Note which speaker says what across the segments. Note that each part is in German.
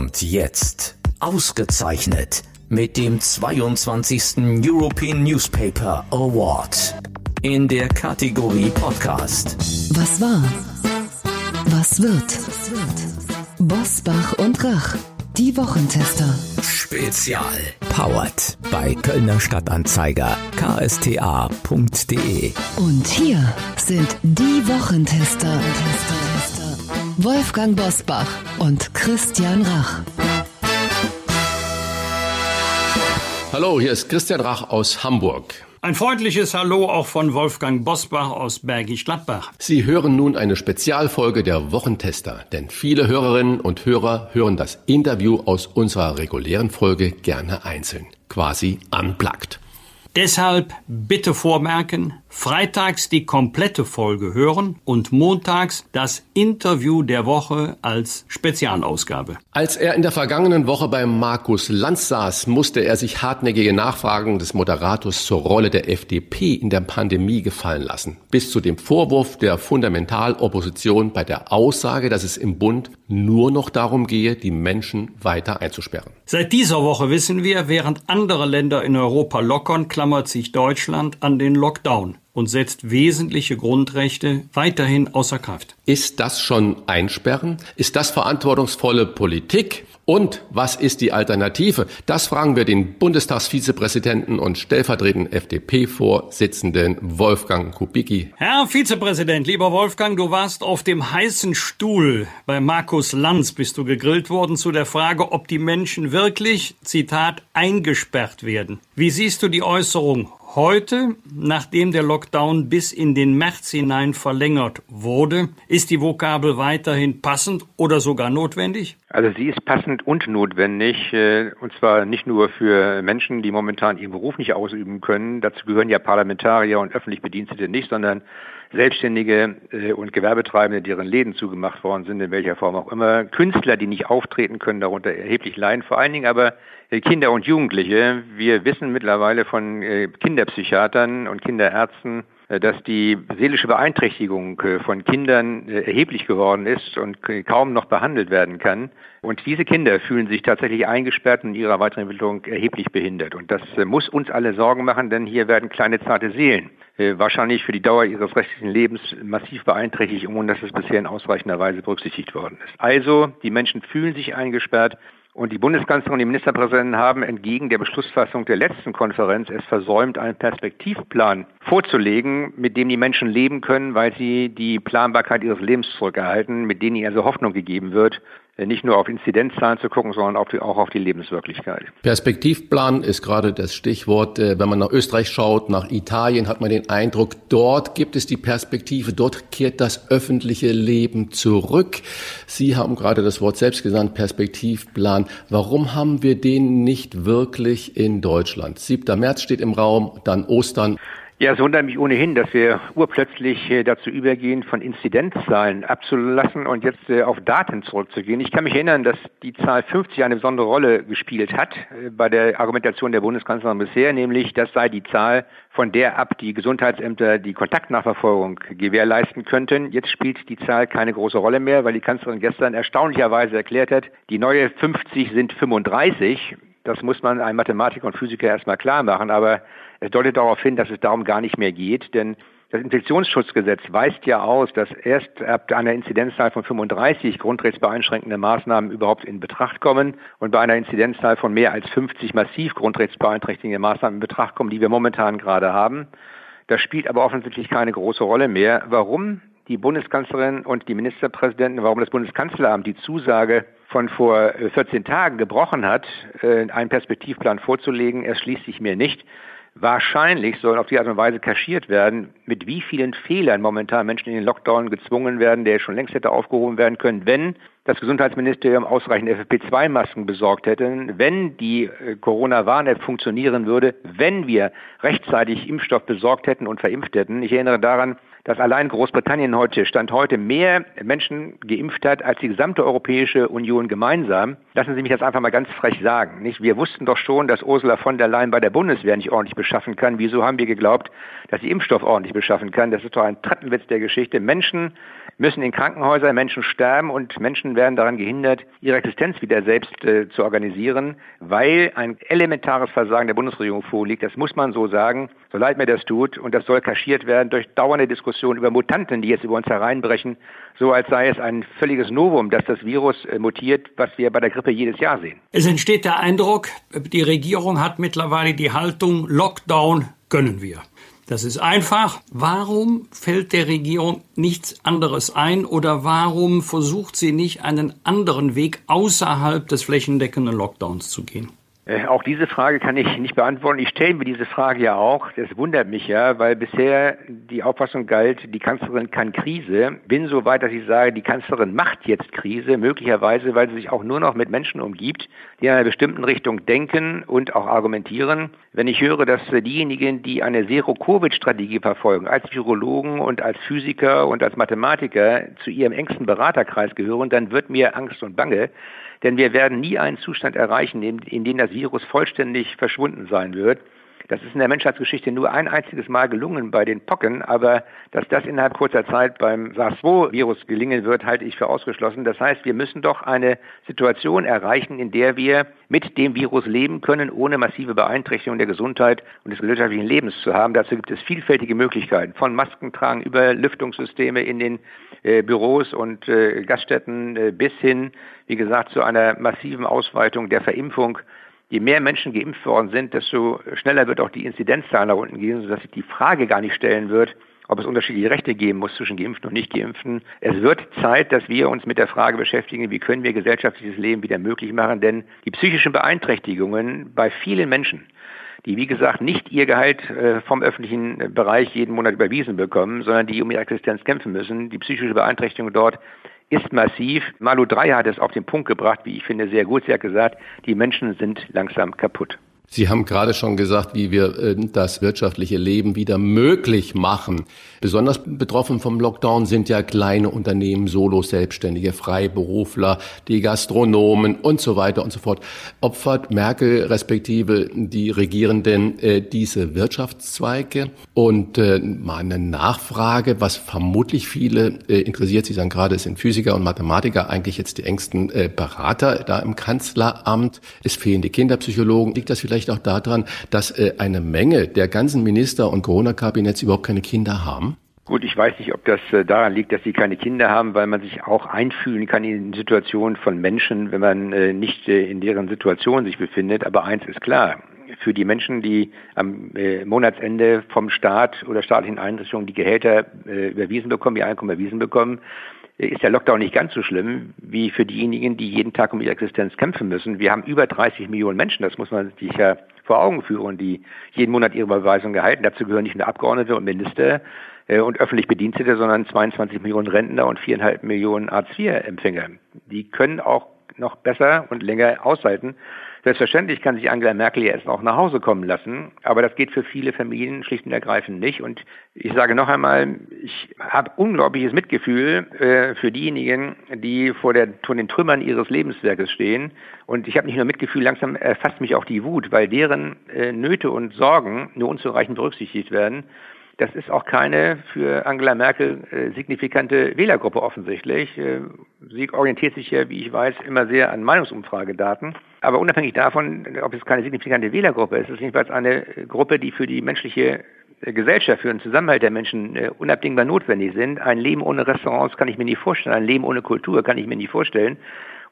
Speaker 1: Und jetzt ausgezeichnet mit dem 22. European Newspaper Award in der Kategorie Podcast.
Speaker 2: Was war? Was wird? Bosbach und Rach, die Wochentester.
Speaker 1: Spezial. Powered bei Kölner Stadtanzeiger ksta.de.
Speaker 2: Und hier sind die Wochentester. Wolfgang Bosbach und Christian Rach.
Speaker 3: Hallo, hier ist Christian Rach aus Hamburg.
Speaker 4: Ein freundliches Hallo auch von Wolfgang Bosbach aus Bergisch Gladbach.
Speaker 3: Sie hören nun eine Spezialfolge der Wochentester, denn viele Hörerinnen und Hörer hören das Interview aus unserer regulären Folge gerne einzeln, quasi unplugged.
Speaker 4: Deshalb bitte vormerken, freitags die komplette Folge hören und montags das Interview der Woche als Spezialausgabe.
Speaker 3: Als er in der vergangenen Woche bei Markus Lanz saß, musste er sich hartnäckige Nachfragen des Moderators zur Rolle der FDP in der Pandemie gefallen lassen, bis zu dem Vorwurf der Fundamentalopposition bei der Aussage, dass es im Bund nur noch darum gehe, die Menschen weiter einzusperren.
Speaker 4: Seit dieser Woche wissen wir, während andere Länder in Europa lockern, klammert sich Deutschland an den Lockdown und setzt wesentliche Grundrechte weiterhin außer Kraft.
Speaker 3: Ist das schon Einsperren? Ist das verantwortungsvolle Politik? Und was ist die Alternative? Das fragen wir den Bundestagsvizepräsidenten und stellvertretenden FDP-Vorsitzenden Wolfgang Kubicki.
Speaker 4: Herr Vizepräsident, lieber Wolfgang, du warst auf dem heißen Stuhl. Bei Markus Lanz bist du gegrillt worden zu der Frage, ob die Menschen wirklich, Zitat, eingesperrt werden. Wie siehst du die Äußerung Heute, nachdem der Lockdown bis in den März hinein verlängert wurde, ist die Vokabel weiterhin passend oder sogar notwendig?
Speaker 5: Also sie ist passend und notwendig, äh, und zwar nicht nur für Menschen, die momentan ihren Beruf nicht ausüben können. Dazu gehören ja Parlamentarier und öffentlich Bedienstete nicht, sondern Selbstständige äh, und Gewerbetreibende, deren Läden zugemacht worden sind, in welcher Form auch immer. Künstler, die nicht auftreten können, darunter erheblich leiden. Vor allen Dingen aber Kinder und Jugendliche. Wir wissen mittlerweile von äh, Kinderpsychiatern und Kinderärzten, äh, dass die seelische Beeinträchtigung von Kindern erheblich geworden ist und kaum noch behandelt werden kann. Und diese Kinder fühlen sich tatsächlich eingesperrt und in ihrer Weiterentwicklung erheblich behindert. Und das muss uns alle Sorgen machen, denn hier werden kleine zarte Seelen wahrscheinlich für die Dauer ihres restlichen Lebens massiv beeinträchtigt, ohne dass es bisher in ausreichender Weise berücksichtigt worden ist. Also, die Menschen fühlen sich eingesperrt. Und die Bundeskanzlerin und die Ministerpräsidenten haben entgegen der Beschlussfassung der letzten Konferenz es versäumt, einen Perspektivplan vorzulegen, mit dem die Menschen leben können, weil sie die Planbarkeit ihres Lebens zurückerhalten, mit denen ihnen also Hoffnung gegeben wird, nicht nur auf Inzidenzzahlen zu gucken, sondern auf die, auch auf die Lebenswirklichkeit.
Speaker 3: Perspektivplan ist gerade das Stichwort. Äh, wenn man nach Österreich schaut, nach Italien, hat man den Eindruck, dort gibt es die Perspektive, dort kehrt das öffentliche Leben zurück. Sie haben gerade das Wort selbst genannt, Perspektivplan. Warum haben wir den nicht wirklich in Deutschland? 7. März steht im Raum, dann Ostern.
Speaker 5: Ja, es wundert mich ohnehin, dass wir urplötzlich äh, dazu übergehen, von Inzidenzzahlen abzulassen und jetzt äh, auf Daten zurückzugehen. Ich kann mich erinnern, dass die Zahl 50 eine besondere Rolle gespielt hat äh, bei der Argumentation der Bundeskanzlerin bisher, nämlich das sei die Zahl, von der ab die Gesundheitsämter die Kontaktnachverfolgung gewährleisten könnten. Jetzt spielt die Zahl keine große Rolle mehr, weil die Kanzlerin gestern erstaunlicherweise erklärt hat, die neue 50 sind 35. Das muss man einem Mathematiker und Physiker erstmal klar machen, aber es deutet darauf hin, dass es darum gar nicht mehr geht, denn das Infektionsschutzgesetz weist ja aus, dass erst ab einer Inzidenzzahl von 35 grundrechtsbeeinschränkende Maßnahmen überhaupt in Betracht kommen und bei einer Inzidenzzahl von mehr als 50 massiv grundrechtsbeeinträchtigende Maßnahmen in Betracht kommen, die wir momentan gerade haben. Das spielt aber offensichtlich keine große Rolle mehr. Warum die Bundeskanzlerin und die Ministerpräsidenten, warum das Bundeskanzleramt die Zusage von vor 14 Tagen gebrochen hat, äh, einen Perspektivplan vorzulegen, erschließt sich mir nicht. Wahrscheinlich soll auf die Art und Weise kaschiert werden, mit wie vielen Fehlern momentan Menschen in den Lockdown gezwungen werden, der schon längst hätte aufgehoben werden können, wenn das Gesundheitsministerium ausreichend FFP2-Masken besorgt hätte, wenn die äh, Corona-Warn-App funktionieren würde, wenn wir rechtzeitig Impfstoff besorgt hätten und verimpft hätten. Ich erinnere daran, dass allein Großbritannien heute, Stand heute, mehr Menschen geimpft hat als die gesamte Europäische Union gemeinsam. Lassen Sie mich das einfach mal ganz frech sagen. Nicht? Wir wussten doch schon, dass Ursula von der Leyen bei der Bundeswehr nicht ordentlich beschaffen kann. Wieso haben wir geglaubt, dass sie Impfstoff ordentlich beschaffen kann. Das ist doch ein Treppenwitz der Geschichte. Menschen müssen in Krankenhäusern, Menschen sterben und Menschen werden daran gehindert, ihre Existenz wieder selbst äh, zu organisieren, weil ein elementares Versagen der Bundesregierung vorliegt. Das muss man so sagen, so leid mir das tut. Und das soll kaschiert werden durch dauernde Diskussionen über Mutanten, die jetzt über uns hereinbrechen, so als sei es ein völliges Novum, dass das Virus äh, mutiert, was wir bei der Grippe jedes Jahr sehen.
Speaker 4: Es entsteht der Eindruck, die Regierung hat mittlerweile die Haltung, Lockdown können wir. Das ist einfach. Warum fällt der Regierung nichts anderes ein oder warum versucht sie nicht einen anderen Weg außerhalb des flächendeckenden Lockdowns zu gehen?
Speaker 5: Äh, auch diese Frage kann ich nicht beantworten. Ich stelle mir diese Frage ja auch. Das wundert mich ja, weil bisher die Auffassung galt, die Kanzlerin kann Krise. Bin so weit, dass ich sage, die Kanzlerin macht jetzt Krise, möglicherweise, weil sie sich auch nur noch mit Menschen umgibt, die in einer bestimmten Richtung denken und auch argumentieren. Wenn ich höre, dass diejenigen, die eine Zero-Covid-Strategie verfolgen, als Virologen und als Physiker und als Mathematiker zu ihrem engsten Beraterkreis gehören, dann wird mir Angst und Bange. Denn wir werden nie einen Zustand erreichen, in, dem das Virus vollständig verschwunden sein wird. Das ist in der Menschheitsgeschichte nur ein einziges Mal gelungen bei den Pocken, aber dass das innerhalb kurzer Zeit beim SARS-2-Virus gelingen wird, halte ich für ausgeschlossen. Das heißt, wir müssen doch eine Situation erreichen, in der wir mit dem Virus leben können, ohne massive Beeinträchtigung der Gesundheit und des gesellschaftlichen Lebens zu haben. Dazu gibt es vielfältige Möglichkeiten, von Maskentragen über Lüftungssysteme in den äh, Büros und äh, Gaststätten äh, bis hin, wie gesagt, zu einer massiven Ausweitung der Verimpfung je mehr Menschen geimpft worden sind, desto schneller wird auch die Inzidenzzahl nach unten gehen, sodass sich die Frage gar nicht stellen wird, ob es unterschiedliche Rechte geben muss zwischen Geimpften und Nicht-Geimpften. Es wird Zeit, dass wir uns mit der Frage beschäftigen, wie können wir gesellschaftliches Leben wieder möglich machen, denn die psychischen Beeinträchtigungen bei vielen Menschen, die, wie gesagt, nicht ihr Gehalt äh, vom öffentlichen Bereich jeden Monat überwiesen bekommen, sondern die um ihre Existenz kämpfen müssen, die psychische Beeinträchtigung dort ist massiv. Malu 3 hat es auf den Punkt gebracht, wie ich finde, sehr gut. Sie hat gesagt, die Menschen sind langsam kaputt.
Speaker 3: Sie haben gerade schon gesagt, wie wir äh, das wirtschaftliche Leben wieder möglich machen. Besonders betroffen vom Lockdown sind ja kleine Unternehmen, Solo-Selbstständige, Freiberufler, die Gastronomen und so weiter und so fort. Opfert Merkel respektive die Regierenden äh, diese Wirtschaftszweige? Und äh, mal eine Nachfrage, was vermutlich viele interessiert. Sie sagen gerade, es sind Physiker und Mathematiker eigentlich jetzt die engsten Berater da im Kanzleramt. Es fehlen die Kinderpsychologen. Liegt das vielleicht vielleicht auch daran, dass äh, eine Menge der ganzen Minister und Corona-Kabinetts überhaupt keine Kinder haben?
Speaker 5: Gut, ich weiß nicht, ob das äh, daran liegt, dass sie keine Kinder haben, weil man sich auch einfühlen kann in Situationen von Menschen, wenn man äh, nicht in deren Situation sich befindet. Aber eins ist klar, für die Menschen, die am Monatsende vom Staat oder staatlichen Einrichtungen die Gehälter überwiesen bekommen, ihr Einkommen überwiesen bekommen, ist der Lockdown nicht ganz so schlimm wie für diejenigen, die jeden Tag um ihre Existenz kämpfen müssen. Wir haben über 30 Millionen Menschen, das muss man sich ja vor Augen führen, die jeden Monat ihre Überweisung gehalten. Dazu gehören nicht nur Abgeordnete und Minister äh, und öffentlich Bedienstete, sondern 22 Millionen Rentner und viereinhalb Millionen Hartz-IV-Empfänger. Die können auch noch besser und länger aushalten. Selbstverständlich kann sich Angela Merkel ja erst auch nach Hause kommen lassen, aber das geht für viele Familien schlicht und ergreifend nicht. Und ich sage noch einmal, ich habe unglaubliches Mitgefühl äh, für diejenigen, die vor, der, vor den Trümmern ihres Lebenswerkes stehen. Und ich habe nicht nur Mitgefühl, langsam erfasst mich auch die Wut, weil deren äh, Nöte und Sorgen nur unzureichend berücksichtigt werden. Das ist auch keine für Angela Merkel äh, signifikante Wählergruppe offensichtlich. Äh, sie orientiert sich ja, wie ich weiß, immer sehr an Meinungsumfragedaten. Aber unabhängig davon, ob es keine signifikante Wählergruppe ist, ist es jedenfalls eine Gruppe, die für die menschliche äh, Gesellschaft, für den Zusammenhalt der Menschen äh, unabdingbar notwendig sind. Ein Leben ohne Restaurants kann ich mir nicht vorstellen, ein Leben ohne Kultur kann ich mir nicht vorstellen.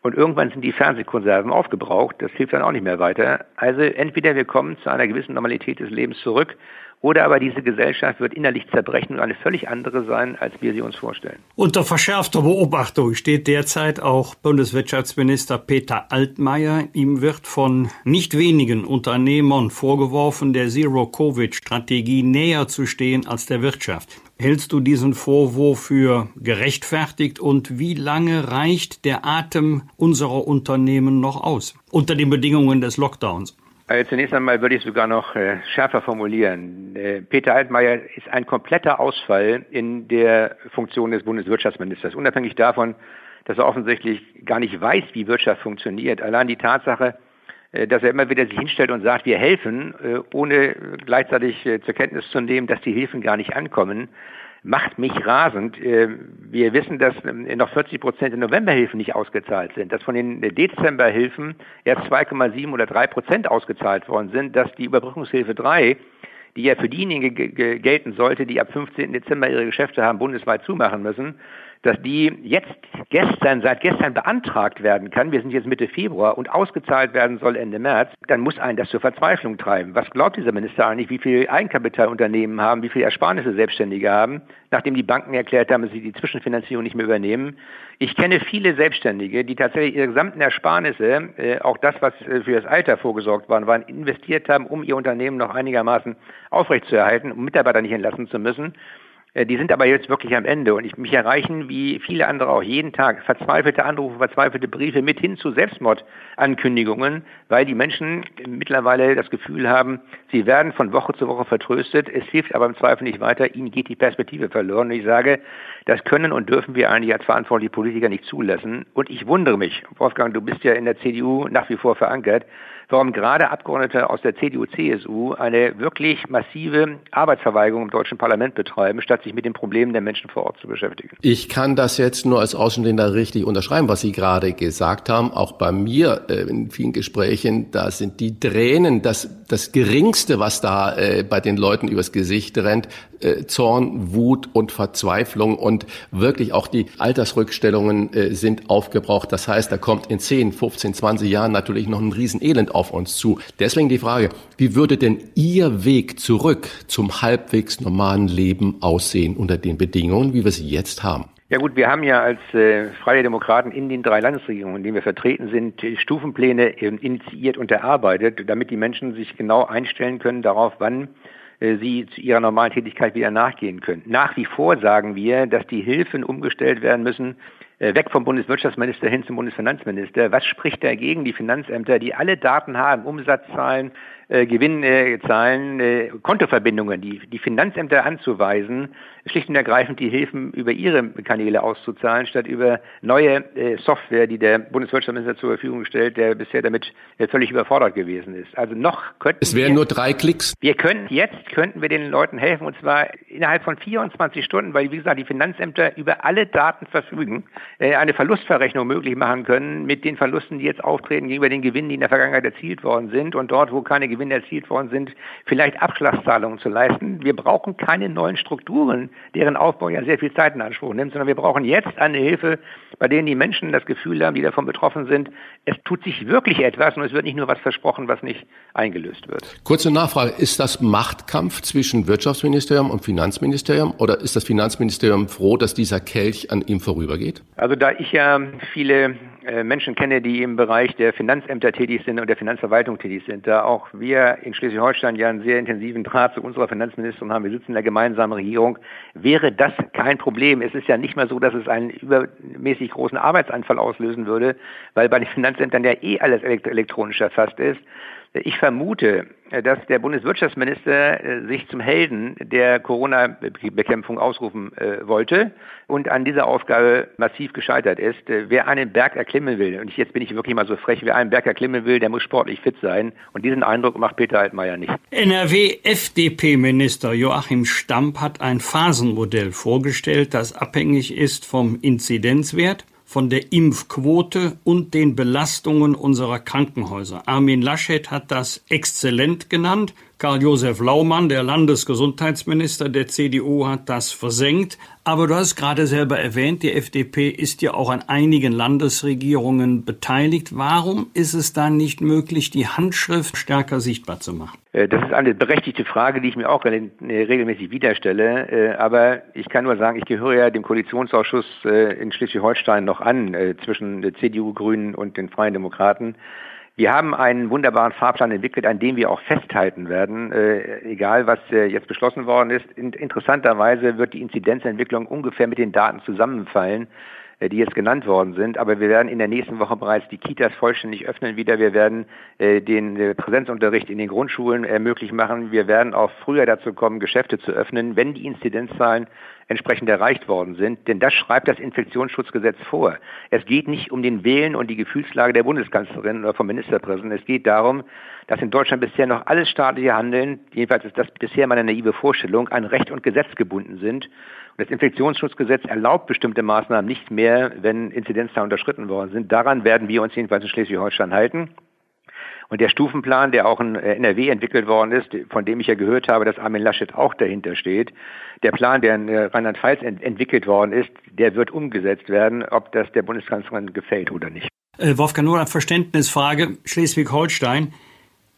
Speaker 5: Und irgendwann sind die Fernsehkonserven aufgebraucht. Das hilft dann auch nicht mehr weiter. Also entweder wir kommen zu einer gewissen Normalität des Lebens zurück oder aber diese Gesellschaft wird innerlich zerbrechen und eine völlig andere sein, als wir sie uns vorstellen.
Speaker 4: Unter verschärfter Beobachtung steht derzeit auch Bundeswirtschaftsminister Peter Altmaier. Ihm wird von nicht wenigen Unternehmern vorgeworfen, der Zero-Covid-Strategie näher zu stehen als der Wirtschaft. Hältst du diesen Vorwurf für gerechtfertigt und wie lange reicht der Atem unserer Unternehmen noch aus unter den Bedingungen des Lockdowns?
Speaker 5: Also zunächst einmal würde ich sogar noch äh, schärfer formulieren. Äh, Peter Altmaier ist ein kompletter Ausfall in der Funktion des Bundeswirtschaftsministers, unabhängig davon, dass er offensichtlich gar nicht weiß, wie Wirtschaft funktioniert. Allein die Tatsache, dass er immer wieder sich hinstellt und sagt, wir helfen, ohne gleichzeitig zur Kenntnis zu nehmen, dass die Hilfen gar nicht ankommen macht mich rasend. Wir wissen, dass noch 40 Prozent der Novemberhilfen nicht ausgezahlt sind, dass von den Dezemberhilfen erst 2,7 oder 3 Prozent ausgezahlt worden sind, dass die Überbrückungshilfe 3 die ja für diejenigen gelten sollte, die ab 15. Dezember ihre Geschäfte haben bundesweit zumachen müssen, dass die jetzt gestern, seit gestern beantragt werden kann, wir sind jetzt Mitte Februar und ausgezahlt werden soll Ende März, dann muss einen das zur Verzweiflung treiben. Was glaubt dieser Minister eigentlich, wie viel Eigenkapitalunternehmen haben, wie viel Ersparnisse Selbstständige haben, nachdem die Banken erklärt haben, dass sie die Zwischenfinanzierung nicht mehr übernehmen? Ich kenne viele Selbstständige, die tatsächlich ihre gesamten Ersparnisse, äh, auch das, was äh, für das Alter vorgesorgt waren, waren, investiert haben, um ihr Unternehmen noch einigermaßen aufrechtzuerhalten, um Mitarbeiter nicht entlassen zu müssen. Äh, die sind aber jetzt wirklich am Ende und ich, mich erreichen, wie viele andere auch jeden Tag, verzweifelte Anrufe, verzweifelte Briefe mit hin zu Selbstmordankündigungen, weil die Menschen mittlerweile das Gefühl haben, sie werden von Woche zu Woche vertröstet, es hilft aber im Zweifel nicht weiter, ihnen geht die Perspektive verloren. Und ich sage, das können und dürfen wir eigentlich als verantwortliche Politiker nicht zulassen. Und ich wundere mich, Wolfgang, du bist ja in der CDU nach wie vor verankert, warum gerade Abgeordnete aus der CDU, CSU eine wirklich massive Arbeitsverweigerung im deutschen Parlament betreiben, statt sich mit den Problemen der Menschen vor Ort zu beschäftigen.
Speaker 3: Ich kann das jetzt nur als Außenstehender richtig unterschreiben, was Sie gerade gesagt haben. Auch bei mir äh, in vielen Gesprächen, da sind die Tränen das, das Geringste, was da äh, bei den Leuten übers Gesicht rennt. Äh, Zorn, Wut und Verzweiflung und wirklich auch die Altersrückstellungen äh, sind aufgebraucht. Das heißt, da kommt in 10, 15, 20 Jahren natürlich noch ein Riesenelend auf uns zu. Deswegen die Frage, wie würde denn Ihr Weg zurück zum halbwegs normalen Leben aussehen unter den Bedingungen, wie wir sie jetzt haben?
Speaker 5: Ja gut, wir haben ja als äh, Freie Demokraten in den drei Landesregierungen, in denen wir vertreten sind, Stufenpläne äh, initiiert und erarbeitet, damit die Menschen sich genau einstellen können darauf, wann äh, sie zu ihrer normalen Tätigkeit wieder nachgehen können. Nach wie vor sagen wir, dass die Hilfen umgestellt werden müssen äh, weg vom Bundeswirtschaftsminister hin zum Bundesfinanzminister. Was spricht dagegen? Die Finanzämter, die alle Daten haben, Umsatzzahlen, äh, Gewinnzahlen, äh, Kontoverbindungen, die, die Finanzämter anzuweisen, schlicht und ergreifend die Hilfen über ihre Kanäle auszuzahlen, statt über neue äh, Software, die der Bundeswirtschaftsminister zur Verfügung stellt, der bisher damit völlig überfordert gewesen ist. Also noch könnten
Speaker 3: Es wären nur drei Klicks.
Speaker 5: Wir können jetzt könnten wir den Leuten helfen und zwar innerhalb von 24 Stunden, weil wie gesagt die Finanzämter über alle Daten verfügen, eine Verlustverrechnung möglich machen können mit den Verlusten, die jetzt auftreten gegenüber den Gewinnen, die in der Vergangenheit erzielt worden sind und dort, wo keine Gewinne erzielt worden sind, vielleicht Abschlagszahlungen zu leisten. Wir brauchen keine neuen Strukturen, deren Aufbau ja sehr viel Zeit in Anspruch nimmt, sondern wir brauchen jetzt eine Hilfe, bei denen die Menschen das Gefühl haben, die davon betroffen sind, es tut sich wirklich etwas und es wird nicht nur was versprochen, was nicht eingelöst wird.
Speaker 3: Kurze Nachfrage, ist das Machtkampf zwischen Wirtschaftsministerium und Finanzministerium oder ist das Finanzministerium froh, dass dieser Kelch an ihm vorübergeht?
Speaker 5: Also da ich ja viele Menschen kenne, die im Bereich der Finanzämter tätig sind und der Finanzverwaltung tätig sind, da auch wir in Schleswig-Holstein ja einen sehr intensiven Draht zu unserer Finanzministerin haben, wir sitzen in der gemeinsamen Regierung, wäre das kein Problem. Es ist ja nicht mehr so, dass es einen übermäßig großen Arbeitsanfall auslösen würde, weil bei den Finanzämtern ja eh alles elektronisch erfasst ist. Ich vermute, dass der Bundeswirtschaftsminister äh, sich zum Helden der Corona-Bekämpfung ausrufen äh, wollte und an dieser Aufgabe massiv gescheitert ist. Äh, wer einen Berg erklimmen will, und jetzt bin ich wirklich mal so frech, wer einen Berg erklimmen will, der muss sportlich fit sein. Und diesen Eindruck macht Peter Altmaier nicht.
Speaker 4: NRW-FDP-Minister Joachim Stamp hat ein Phasenmodell vorgestellt, das abhängig ist vom Inzidenzwert von der Impfquote und den Belastungen unserer Krankenhäuser. Armin Laschet hat das exzellent genannt. Karl-Josef Laumann, der Landesgesundheitsminister der CDU, hat das versenkt. Aber du hast gerade selber erwähnt, die FDP ist ja auch an einigen Landesregierungen beteiligt. Warum ist es dann nicht möglich, die Handschrift stärker sichtbar zu machen?
Speaker 5: Äh, das ist eine berechtigte Frage, die ich mir auch regelmäßig widerstelle. Äh, aber ich kann nur sagen, ich gehöre ja dem Koalitionsausschuss äh, in Schleswig-Holstein noch an, zwischen CDU, Grünen und den Freien Demokraten. Wir haben einen wunderbaren Fahrplan entwickelt, an dem wir auch festhalten werden, äh, egal was äh, jetzt beschlossen worden ist. In, interessanterweise wird die Inzidenzentwicklung ungefähr mit den Daten zusammenfallen, äh, die jetzt genannt worden sind. Aber wir werden in der nächsten Woche bereits die Kitas vollständig öffnen wieder. Wir werden äh, den äh, Präsenzunterricht in den Grundschulen möglich machen. Wir werden auch früher dazu kommen, Geschäfte zu öffnen, wenn die Inzidenzzahlen entsprechend erreicht worden sind. Denn das schreibt das Infektionsschutzgesetz vor. Es geht nicht um den Willen und die Gefühlslage der Bundeskanzlerin oder vom Ministerpräsidenten. Es geht darum, dass in Deutschland bisher noch alles staatliche Handeln, jedenfalls ist das bisher meine naive Vorstellung, an Recht und Gesetz gebunden sind. Und das Infektionsschutzgesetz erlaubt bestimmte Maßnahmen nicht mehr, wenn Inzidenzzahlen unterschritten worden sind. Daran werden wir uns jedenfalls in Schleswig-Holstein halten. Und der Stufenplan, der auch in äh, NRW entwickelt worden ist, von dem ich ja gehört habe, dass Armin Laschet auch dahinter steht, der Plan, der in äh, Rheinland-Pfalz ent entwickelt worden ist, der wird umgesetzt werden, ob das der Bundeskanzlerin gefällt oder nicht.
Speaker 4: Äh, Wolfgang, nur eine Verständnisfrage. Schleswig-Holstein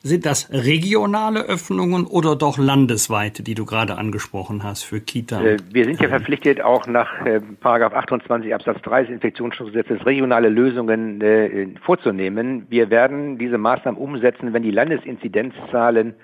Speaker 4: sind das regionale Öffnungen oder doch landesweite, die du gerade angesprochen hast für Kita?
Speaker 5: Äh, wir sind ja verpflichtet, auch nach äh, 28 Absatz 3 des Infektionsschutzgesetzes regionale Lösungen äh, vorzunehmen. Wir werden diese Maßnahmen umsetzen, wenn die Landesinzidenzzahlen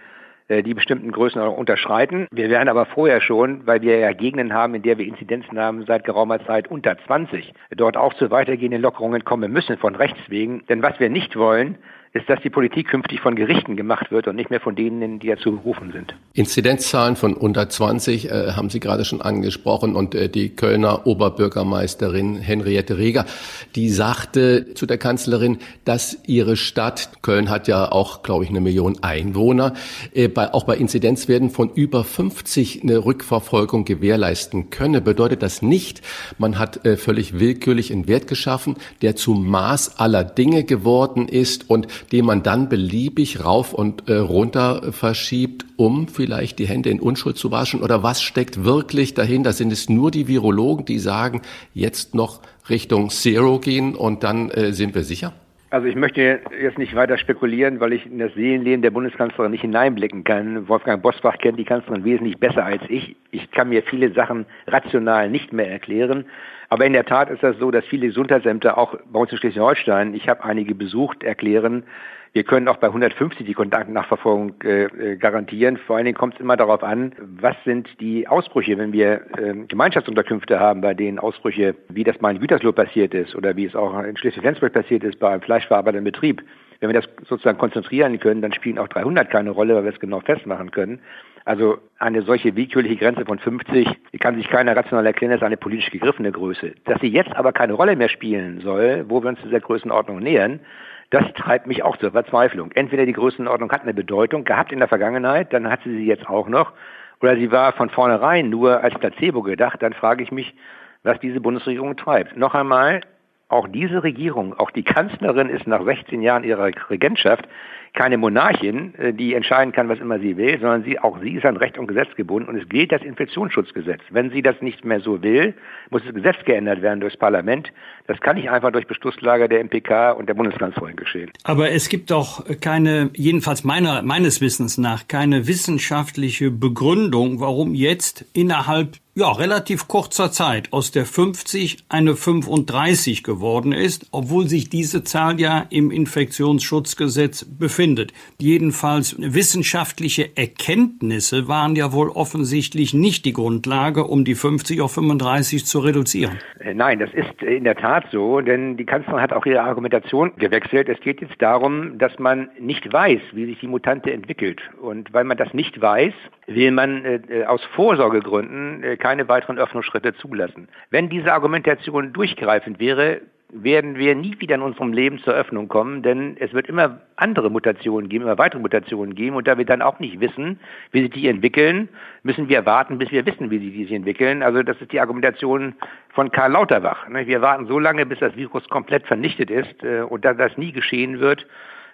Speaker 5: äh, die bestimmten Größen unterschreiten. Wir werden aber vorher schon, weil wir ja Gegenden haben, in der wir Inzidenzen haben seit geraumer Zeit unter 20, dort auch zu weitergehenden Lockerungen kommen müssen von Rechts wegen. Denn was wir nicht wollen, ist, dass die Politik künftig von Gerichten gemacht wird und nicht mehr von denen, die dazu berufen sind.
Speaker 3: Inzidenzzahlen von unter 20 äh, haben Sie gerade schon angesprochen und äh, die Kölner Oberbürgermeisterin Henriette Reger, die sagte zu der Kanzlerin, dass ihre Stadt, Köln hat ja auch, glaube ich, eine Million Einwohner, äh, bei, auch bei Inzidenzwerten von über 50 eine Rückverfolgung gewährleisten könne. Bedeutet das nicht, man hat äh, völlig willkürlich einen Wert geschaffen, der zum Maß aller Dinge geworden ist und den man dann beliebig rauf und äh, runter verschiebt, um vielleicht die Hände in Unschuld zu waschen? Oder was steckt wirklich dahinter? Sind es nur die Virologen, die sagen, jetzt noch Richtung Zero gehen und dann äh, sind wir sicher?
Speaker 5: Also ich möchte jetzt nicht weiter spekulieren, weil ich in das Seelenleben der Bundeskanzlerin nicht hineinblicken kann. Wolfgang Bosbach kennt die Kanzlerin wesentlich besser als ich. Ich kann mir viele Sachen rational nicht mehr erklären. Aber in der Tat ist das so, dass viele Gesundheitsämter auch bei uns in Schleswig-Holstein, ich habe einige besucht, erklären, wir können auch bei 150 die Kontaktnachverfolgung äh, äh, garantieren. Vor allen Dingen kommt es immer darauf an, was sind die Ausbrüche, wenn wir äh, Gemeinschaftsunterkünfte haben, bei denen Ausbrüche, wie das mal in Gütersloh passiert ist oder wie es auch in Schleswig-Flensburg passiert ist bei einem fleischverarbeitenden Betrieb. Wenn wir das sozusagen konzentrieren können, dann spielen auch 300 keine Rolle, weil wir es genau festmachen können. Also eine solche willkürliche Grenze von 50, die kann sich keiner rational erklären, das ist eine politisch gegriffene Größe. Dass sie jetzt aber keine Rolle mehr spielen soll, wo wir uns dieser Größenordnung nähern, das treibt mich auch zur Verzweiflung. Entweder die Größenordnung hat eine Bedeutung gehabt in der Vergangenheit, dann hat sie sie jetzt auch noch, oder sie war von vornherein nur als Placebo gedacht, dann frage ich mich, was diese Bundesregierung treibt. Noch einmal, auch diese Regierung, auch die Kanzlerin ist nach 16 Jahren ihrer Regentschaft keine Monarchin, äh, die entscheiden kann, was immer sie will, sondern sie, auch sie ist an Recht und Gesetz gebunden und es gilt das Infektionsschutzgesetz. Wenn sie das nicht mehr so will, muss das Gesetz geändert werden durchs Parlament. Das kann nicht einfach durch Beschlusslage der MPK und der Bundeskanzlerin geschehen.
Speaker 4: Aber es gibt doch keine, jedenfalls meiner, meines Wissens nach, keine wissenschaftliche Begründung, warum jetzt innerhalb ja, relativ kurzer Zeit aus der 50 eine 35 geworden ist, obwohl sich diese Zahl ja im Infektionsschutzgesetz befindet. Jedenfalls wissenschaftliche Erkenntnisse waren ja wohl offensichtlich nicht die Grundlage, um die 50 auf 35 zu reduzieren.
Speaker 5: Äh, nein, das ist in der Tat so, denn die Kanzlerin hat auch ihre Argumentation gewechselt. Es geht jetzt darum, dass man nicht weiß, wie sich die Mutante entwickelt. Und weil man das nicht weiß, will man äh, äh aus Vorsorgegründen äh, keine weiteren Öffnungsschritte zulassen. Wenn diese Argumentation durchgreifend wäre, werden wir nie wieder in unserem Leben zur Öffnung kommen, denn es wird immer andere Mutationen geben, immer weitere Mutationen geben und da wir dann auch nicht wissen, wie sich die entwickeln, müssen wir warten, bis wir wissen, wie sie sich entwickeln. Also das ist die Argumentation von Karl Lauterbach. Wir warten so lange, bis das Virus komplett vernichtet ist äh, und da das nie geschehen wird,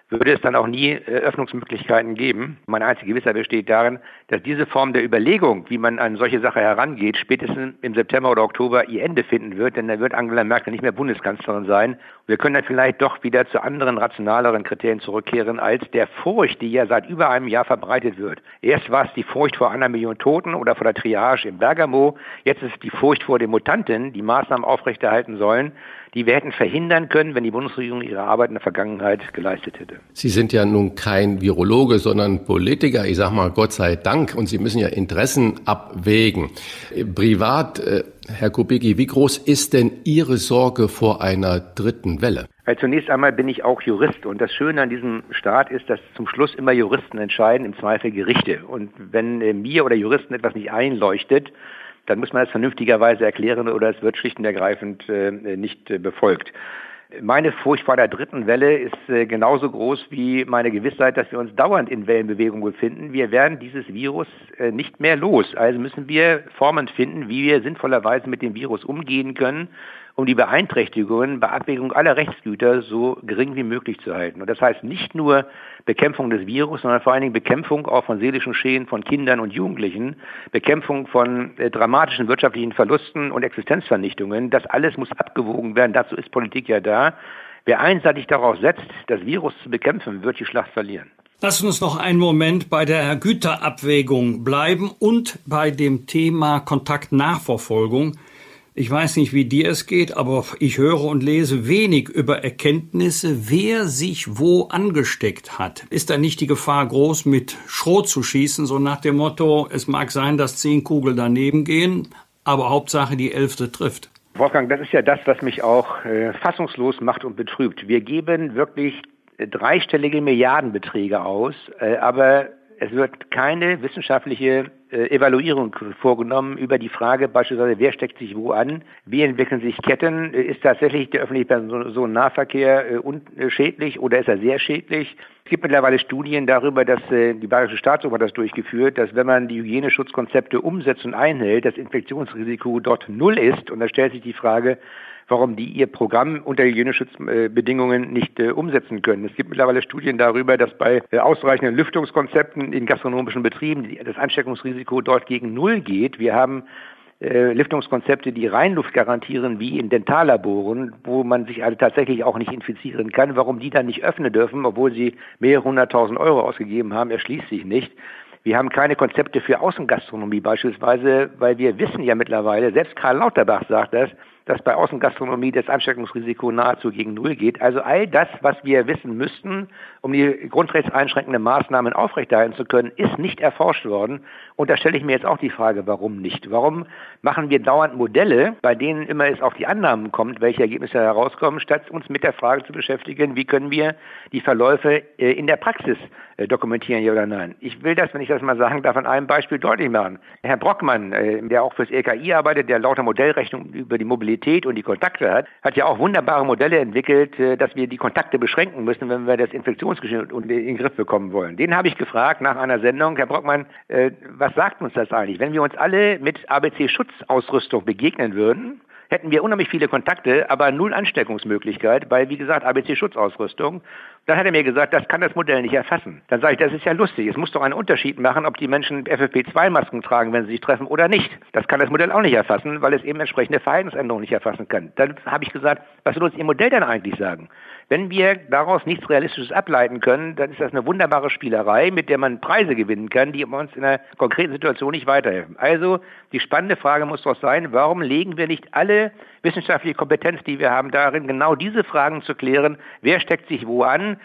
Speaker 5: würde es dann auch nie äh, Öffnungsmöglichkeiten geben. Meine einzige Gewissheit besteht darin, dass diese Form der Überlegung, wie man an solche Sache herangeht, spätestens im September oder Oktober ihr Ende finden wird, denn dann wird Angela Merkel nicht mehr Bundeskanzlerin sein. Wir können dann vielleicht doch wieder zu anderen rationaleren Kriterien zurückkehren als der Furcht, die ja seit über einem Jahr verbreitet wird. Erst war es die Furcht vor einer Million Toten oder vor der Triage im Bergamo, jetzt ist es die Furcht vor den Mutanten, die Maßnahmen aufrechterhalten sollen die wir hätten verhindern können, wenn die Bundesregierung ihre Arbeit in der Vergangenheit geleistet hätte.
Speaker 3: Sie sind ja nun kein Virologe, sondern Politiker. Ich sage mal Gott sei Dank. Und Sie müssen ja Interessen abwägen. Privat, äh, Herr Kubicki, wie groß ist denn Ihre Sorge vor einer dritten Welle?
Speaker 5: Weil zunächst einmal bin ich auch Jurist und das Schöne an diesem Staat ist, dass zum Schluss immer Juristen entscheiden, im Zweifel Gerichte. Und wenn äh, mir oder Juristen etwas nicht einleuchtet, dann muss man es vernünftigerweise erklären oder es wird schlicht und ergreifend äh, nicht äh, befolgt. Meine Furcht vor der dritten Welle ist äh, genauso groß wie meine Gewissheit, dass wir uns dauernd in Wellenbewegung befinden. Wir werden dieses Virus nicht mehr los. Also müssen wir Formen finden, wie wir sinnvollerweise mit dem Virus umgehen können um die Beeinträchtigungen bei Abwägung aller Rechtsgüter so gering wie möglich zu halten. Und das heißt nicht nur Bekämpfung des Virus, sondern vor allen Dingen Bekämpfung auch von seelischen Schäden von Kindern und Jugendlichen, Bekämpfung von äh, dramatischen wirtschaftlichen Verlusten und Existenzvernichtungen. Das alles muss abgewogen werden. Dazu ist Politik ja da. Wer einseitig darauf setzt, das Virus zu bekämpfen, wird die Schlacht verlieren.
Speaker 4: Lass uns noch einen Moment bei der Güterabwägung bleiben und bei dem Thema Kontaktnachverfolgung. Ich weiß nicht, wie dir es geht, aber ich höre und lese wenig über Erkenntnisse, wer sich wo angesteckt hat. Ist da nicht die Gefahr groß, mit Schrot zu schießen, so nach dem Motto, es mag sein, dass zehn Kugeln daneben gehen, aber Hauptsache die elfte trifft?
Speaker 5: Wolfgang, das ist ja das, was mich auch äh, fassungslos macht und betrübt. Wir geben wirklich dreistellige Milliardenbeträge aus, äh, aber es wird keine wissenschaftliche äh, Evaluierung vorgenommen über die Frage beispielsweise, wer steckt sich wo an, wie entwickeln sich Ketten, äh, ist tatsächlich der öffentliche Personennahverkehr äh, unschädlich oder ist er sehr schädlich. Es gibt mittlerweile Studien darüber, dass äh, die Bayerische Staatsoper das durchgeführt, dass wenn man die Hygieneschutzkonzepte umsetzt und einhält, das Infektionsrisiko dort null ist. Und da stellt sich die Frage, warum die ihr Programm unter Hygieneschutzbedingungen nicht äh, umsetzen können. Es gibt mittlerweile Studien darüber, dass bei äh, ausreichenden Lüftungskonzepten in gastronomischen Betrieben das Ansteckungsrisiko dort gegen Null geht. Wir haben äh, Lüftungskonzepte, die Reinluft garantieren, wie in Dentallaboren, wo man sich also tatsächlich auch nicht infizieren kann. Warum die dann nicht öffnen dürfen, obwohl sie mehrere hunderttausend Euro ausgegeben haben, erschließt sich nicht. Wir haben keine Konzepte für Außengastronomie beispielsweise, weil wir wissen ja mittlerweile, selbst Karl Lauterbach sagt das, dass bei Außengastronomie das Ansteckungsrisiko nahezu gegen Null geht. Also all das, was wir wissen müssten, um die grundrechtseinschränkenden Maßnahmen aufrechterhalten zu können, ist nicht erforscht worden. Und da stelle ich mir jetzt auch die Frage, warum nicht? Warum machen wir dauernd Modelle, bei denen immer es auf die Annahmen kommt, welche Ergebnisse herauskommen, statt uns mit der Frage zu beschäftigen, wie können wir die Verläufe äh, in der Praxis äh, dokumentieren, ja oder nein? Ich will das, wenn ich das mal sagen darf, an einem Beispiel deutlich machen. Herr Brockmann, äh, der auch fürs LKI arbeitet, der lauter Modellrechnung über die Mobilität Mobilität und die Kontakte hat, hat ja auch wunderbare Modelle entwickelt, äh, dass wir die Kontakte beschränken müssen, wenn wir das Infektionsgeschehen in den Griff bekommen wollen. Den habe ich gefragt nach einer Sendung, Herr Brockmann, äh, was sagt uns das eigentlich? Wenn wir uns alle mit ABC-Schutzausrüstung begegnen würden, hätten wir unheimlich viele Kontakte, aber null Ansteckungsmöglichkeit, weil, wie gesagt, ABC-Schutzausrüstung. Dann hat er mir gesagt, das kann das Modell nicht erfassen. Dann sage ich, das ist ja lustig. Es muss doch einen Unterschied machen, ob die Menschen FFP2-Masken tragen, wenn sie sich treffen oder nicht. Das kann das Modell auch nicht erfassen, weil es eben entsprechende Verhaltensänderungen nicht erfassen kann. Dann habe ich gesagt, was soll uns Ihr Modell denn eigentlich sagen? Wenn wir daraus nichts Realistisches ableiten können, dann ist das eine wunderbare Spielerei, mit der man Preise gewinnen kann, die uns in einer konkreten Situation nicht weiterhelfen. Also die spannende Frage muss doch sein, warum legen wir nicht alle wissenschaftliche Kompetenz, die wir haben, darin, genau diese Fragen zu klären, wer steckt sich wo an,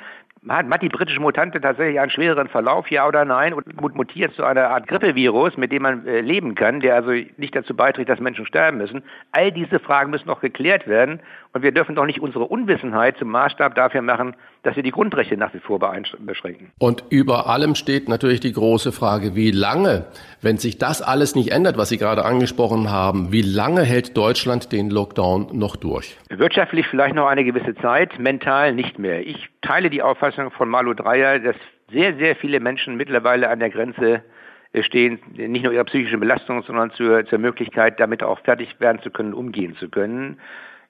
Speaker 5: hat die britische Mutante tatsächlich einen schwereren Verlauf, ja oder nein, und mutiert zu einer Art Grippevirus, mit dem man äh, leben kann, der also nicht dazu beiträgt, dass Menschen sterben müssen? All diese Fragen müssen noch geklärt werden und wir dürfen doch nicht unsere Unwissenheit zum Maßstab dafür machen, dass wir die Grundrechte nach wie vor beschränken.
Speaker 3: Und über allem steht natürlich die große Frage, wie lange, wenn sich das alles nicht ändert, was Sie gerade angesprochen haben, wie lange hält Deutschland den Lockdown noch durch?
Speaker 5: Wirtschaftlich vielleicht noch eine gewisse Zeit, mental nicht mehr. Ich teile die Auffassung von Malu Dreyer, dass sehr, sehr viele Menschen mittlerweile an der Grenze stehen, nicht nur ihrer psychischen Belastung, sondern zur, zur Möglichkeit, damit auch fertig werden zu können, umgehen zu können.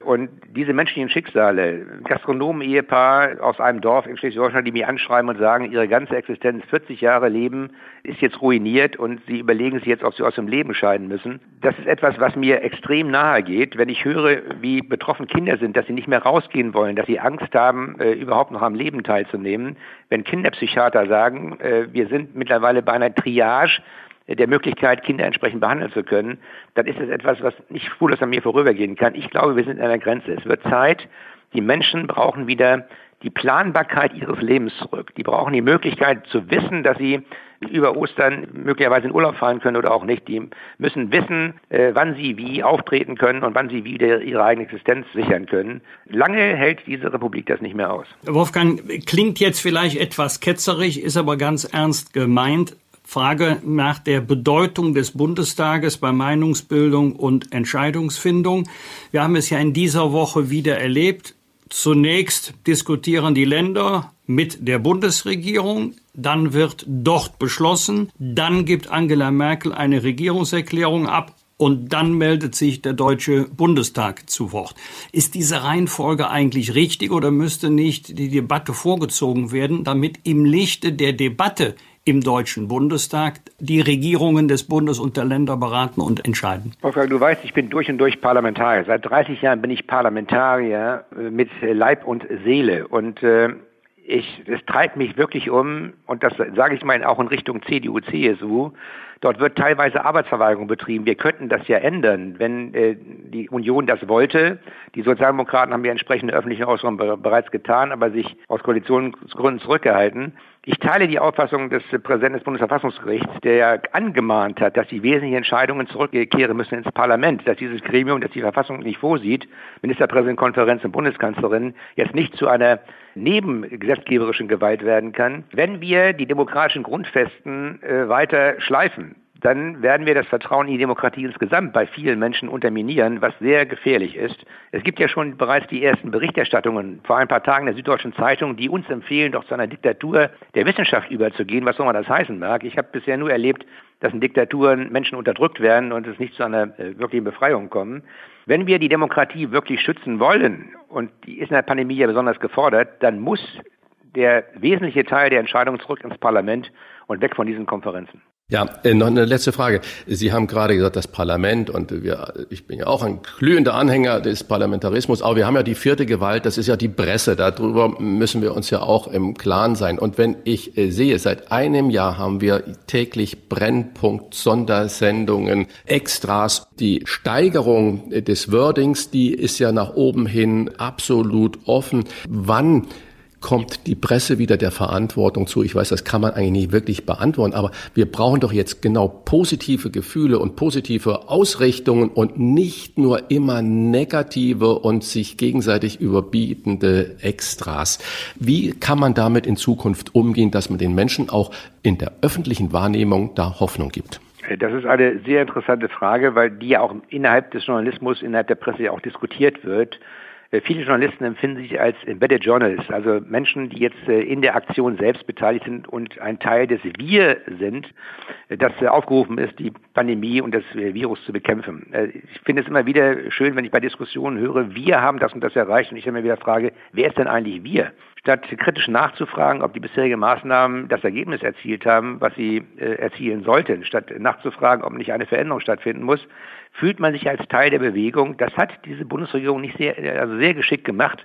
Speaker 5: Und diese menschlichen Schicksale, Gastronomen-Ehepaar aus einem Dorf in Schleswig-Holstein, die mir anschreiben und sagen, ihre ganze Existenz, 40 Jahre Leben, ist jetzt ruiniert und sie überlegen sich jetzt, ob sie aus dem Leben scheiden müssen. Das ist etwas, was mir extrem nahe geht, wenn ich höre, wie betroffen Kinder sind, dass sie nicht mehr rausgehen wollen, dass sie Angst haben, äh, überhaupt noch am Leben teilzunehmen. Wenn Kinderpsychiater sagen, äh, wir sind mittlerweile bei einer Triage, der Möglichkeit, Kinder entsprechend behandeln zu können, dann ist es etwas, was nicht spurlos an mir vorübergehen kann. Ich glaube, wir sind an der Grenze. Es wird Zeit. Die Menschen brauchen wieder die Planbarkeit ihres Lebens zurück. Die brauchen die Möglichkeit zu wissen, dass sie über Ostern möglicherweise in Urlaub fahren können oder auch nicht. Die müssen wissen, äh, wann sie wie auftreten können und wann sie wieder ihre eigene Existenz sichern können. Lange hält diese Republik das nicht mehr aus.
Speaker 4: Wolfgang, klingt jetzt vielleicht etwas ketzerig, ist aber ganz ernst gemeint. Frage nach der Bedeutung des Bundestages bei Meinungsbildung und Entscheidungsfindung. Wir haben es ja in dieser Woche wieder erlebt. Zunächst diskutieren die Länder mit der Bundesregierung, dann wird dort beschlossen, dann gibt Angela Merkel eine Regierungserklärung ab und dann meldet sich der Deutsche Bundestag zu Wort. Ist diese Reihenfolge eigentlich richtig oder müsste nicht die Debatte vorgezogen werden, damit im Lichte der Debatte im Deutschen Bundestag die Regierungen des Bundes und der Länder beraten und entscheiden.
Speaker 5: Wolfgang, du weißt, ich bin durch und durch Parlamentarier. Seit 30 Jahren bin ich Parlamentarier äh, mit Leib und Seele. Und äh, ich, es treibt mich wirklich um, und das sage ich mal auch in Richtung CDU, CSU, Dort wird teilweise Arbeitsverweigerung betrieben. Wir könnten das ja ändern, wenn äh, die Union das wollte. Die Sozialdemokraten haben ja entsprechende öffentliche Äußerungen bereits getan, aber sich aus Koalitionsgründen zurückgehalten. Ich teile die Auffassung des Präsidenten des Bundesverfassungsgerichts, der ja angemahnt hat, dass die wesentlichen Entscheidungen zurückkehren müssen ins Parlament, dass dieses Gremium, das die Verfassung nicht vorsieht, Ministerpräsidentenkonferenz und Bundeskanzlerin, jetzt nicht zu einer nebengesetzgeberischen Gewalt werden kann. Wenn wir die demokratischen Grundfesten äh, weiter schleifen, dann werden wir das Vertrauen in die Demokratie insgesamt bei vielen Menschen unterminieren, was sehr gefährlich ist. Es gibt ja schon bereits die ersten Berichterstattungen vor ein paar Tagen der Süddeutschen Zeitung, die uns empfehlen, doch zu einer Diktatur der Wissenschaft überzugehen, was auch immer das heißen mag. Ich habe bisher nur erlebt, dass in Diktaturen Menschen unterdrückt werden und es nicht zu einer äh, wirklichen Befreiung kommen. Wenn wir die Demokratie wirklich schützen wollen, und die ist in der Pandemie ja besonders gefordert, dann muss der wesentliche Teil der Entscheidung zurück ins Parlament und weg von diesen Konferenzen.
Speaker 3: Ja, äh, noch eine letzte Frage. Sie haben gerade gesagt, das Parlament und wir, ich bin ja auch ein glühender Anhänger des Parlamentarismus, aber wir haben ja die vierte Gewalt, das ist ja die Presse. Darüber müssen wir uns ja auch im Klaren sein. Und wenn ich äh, sehe, seit einem Jahr haben wir täglich Brennpunkt, Sondersendungen, Extras. Die Steigerung des Wordings, die ist ja nach oben hin absolut offen. Wann kommt die Presse wieder der Verantwortung zu. Ich weiß, das kann man eigentlich nicht wirklich beantworten, aber wir brauchen doch jetzt genau positive Gefühle und positive Ausrichtungen und nicht nur immer negative und sich gegenseitig überbietende Extras. Wie kann man damit in Zukunft umgehen, dass man den Menschen auch in der öffentlichen Wahrnehmung da Hoffnung gibt?
Speaker 5: Das ist eine sehr interessante Frage, weil die ja auch innerhalb des Journalismus, innerhalb der Presse ja auch diskutiert wird. Äh, viele Journalisten empfinden sich als Embedded Journalists, also Menschen, die jetzt äh, in der Aktion selbst beteiligt sind und ein Teil des Wir sind, äh, das aufgerufen ist, die Pandemie und das Virus zu bekämpfen. Ich finde es immer wieder schön, wenn ich bei Diskussionen höre, wir haben das und das erreicht und ich immer wieder frage, wer ist denn eigentlich wir? Statt kritisch nachzufragen, ob die bisherigen Maßnahmen das Ergebnis erzielt haben, was sie erzielen sollten, statt nachzufragen, ob nicht eine Veränderung stattfinden muss, fühlt man sich als Teil der Bewegung. Das hat diese Bundesregierung nicht sehr, also sehr geschickt gemacht,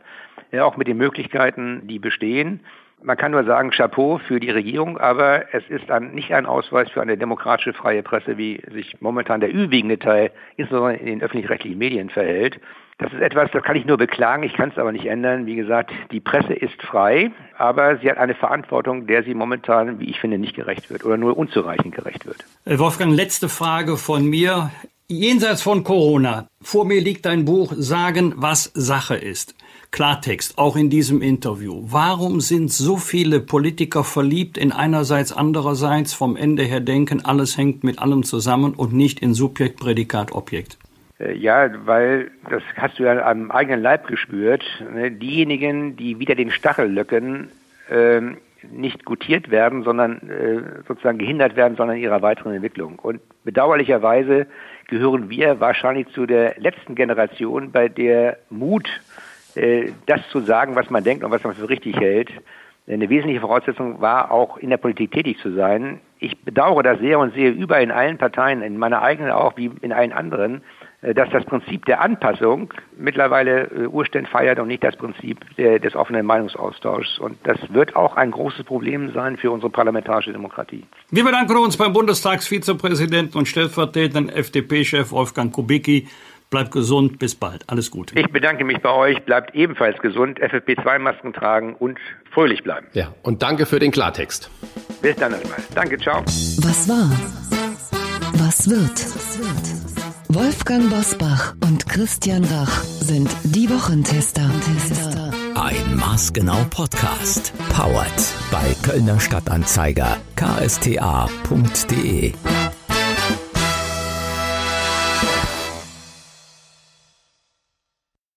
Speaker 5: auch mit den Möglichkeiten, die bestehen. Man kann nur sagen, Chapeau für die Regierung, aber es ist ein, nicht ein Ausweis für eine demokratische freie Presse, wie sich momentan der überwiegende Teil, insbesondere in den öffentlich-rechtlichen Medien, verhält. Das ist etwas, das kann ich nur beklagen, ich kann es aber nicht ändern. Wie gesagt, die Presse ist frei, aber sie hat eine Verantwortung, der sie momentan, wie ich finde, nicht gerecht wird oder nur unzureichend gerecht wird.
Speaker 4: Äh, Wolfgang, letzte Frage von mir. Jenseits von Corona, vor mir liegt ein Buch Sagen, was Sache ist. Klartext, auch in diesem Interview. Warum sind so viele Politiker verliebt in einerseits, andererseits vom Ende her denken, alles hängt mit allem zusammen und nicht in Subjekt, Prädikat, Objekt?
Speaker 5: Äh, ja, weil das hast du ja am eigenen Leib gespürt. Ne? Diejenigen, die wieder den Stachel löcken, ähm, nicht gutiert werden, sondern äh, sozusagen gehindert werden, sondern ihrer weiteren Entwicklung. Und bedauerlicherweise gehören wir wahrscheinlich zu der letzten Generation, bei der Mut, das zu sagen, was man denkt und was man für richtig hält, eine wesentliche Voraussetzung war, auch in der Politik tätig zu sein. Ich bedauere das sehr und sehe überall in allen Parteien, in meiner eigenen auch wie in allen anderen, äh, dass das Prinzip der Anpassung mittlerweile äh, Urständ feiert und nicht das Prinzip des offenen Meinungsaustauschs. Und das wird auch ein großes Problem sein für unsere parlamentarische Demokratie.
Speaker 4: Wir bedanken uns beim Bundestagsvizepräsidenten und stellvertretenden FDP-Chef Wolfgang Kubicki. Bleibt gesund, bis bald. Alles Gute.
Speaker 5: Ich bedanke mich bei euch. Bleibt ebenfalls gesund, FFP2-Masken tragen und fröhlich bleiben.
Speaker 3: Ja, und danke für den Klartext.
Speaker 5: Bis dann einmal. Danke, ciao.
Speaker 2: Was war? Was wird? Wolfgang Bosbach und Christian Rach sind die Wochentester.
Speaker 1: Ein Maßgenau Podcast. Powered bei Kölner Stadtanzeiger ksta.de.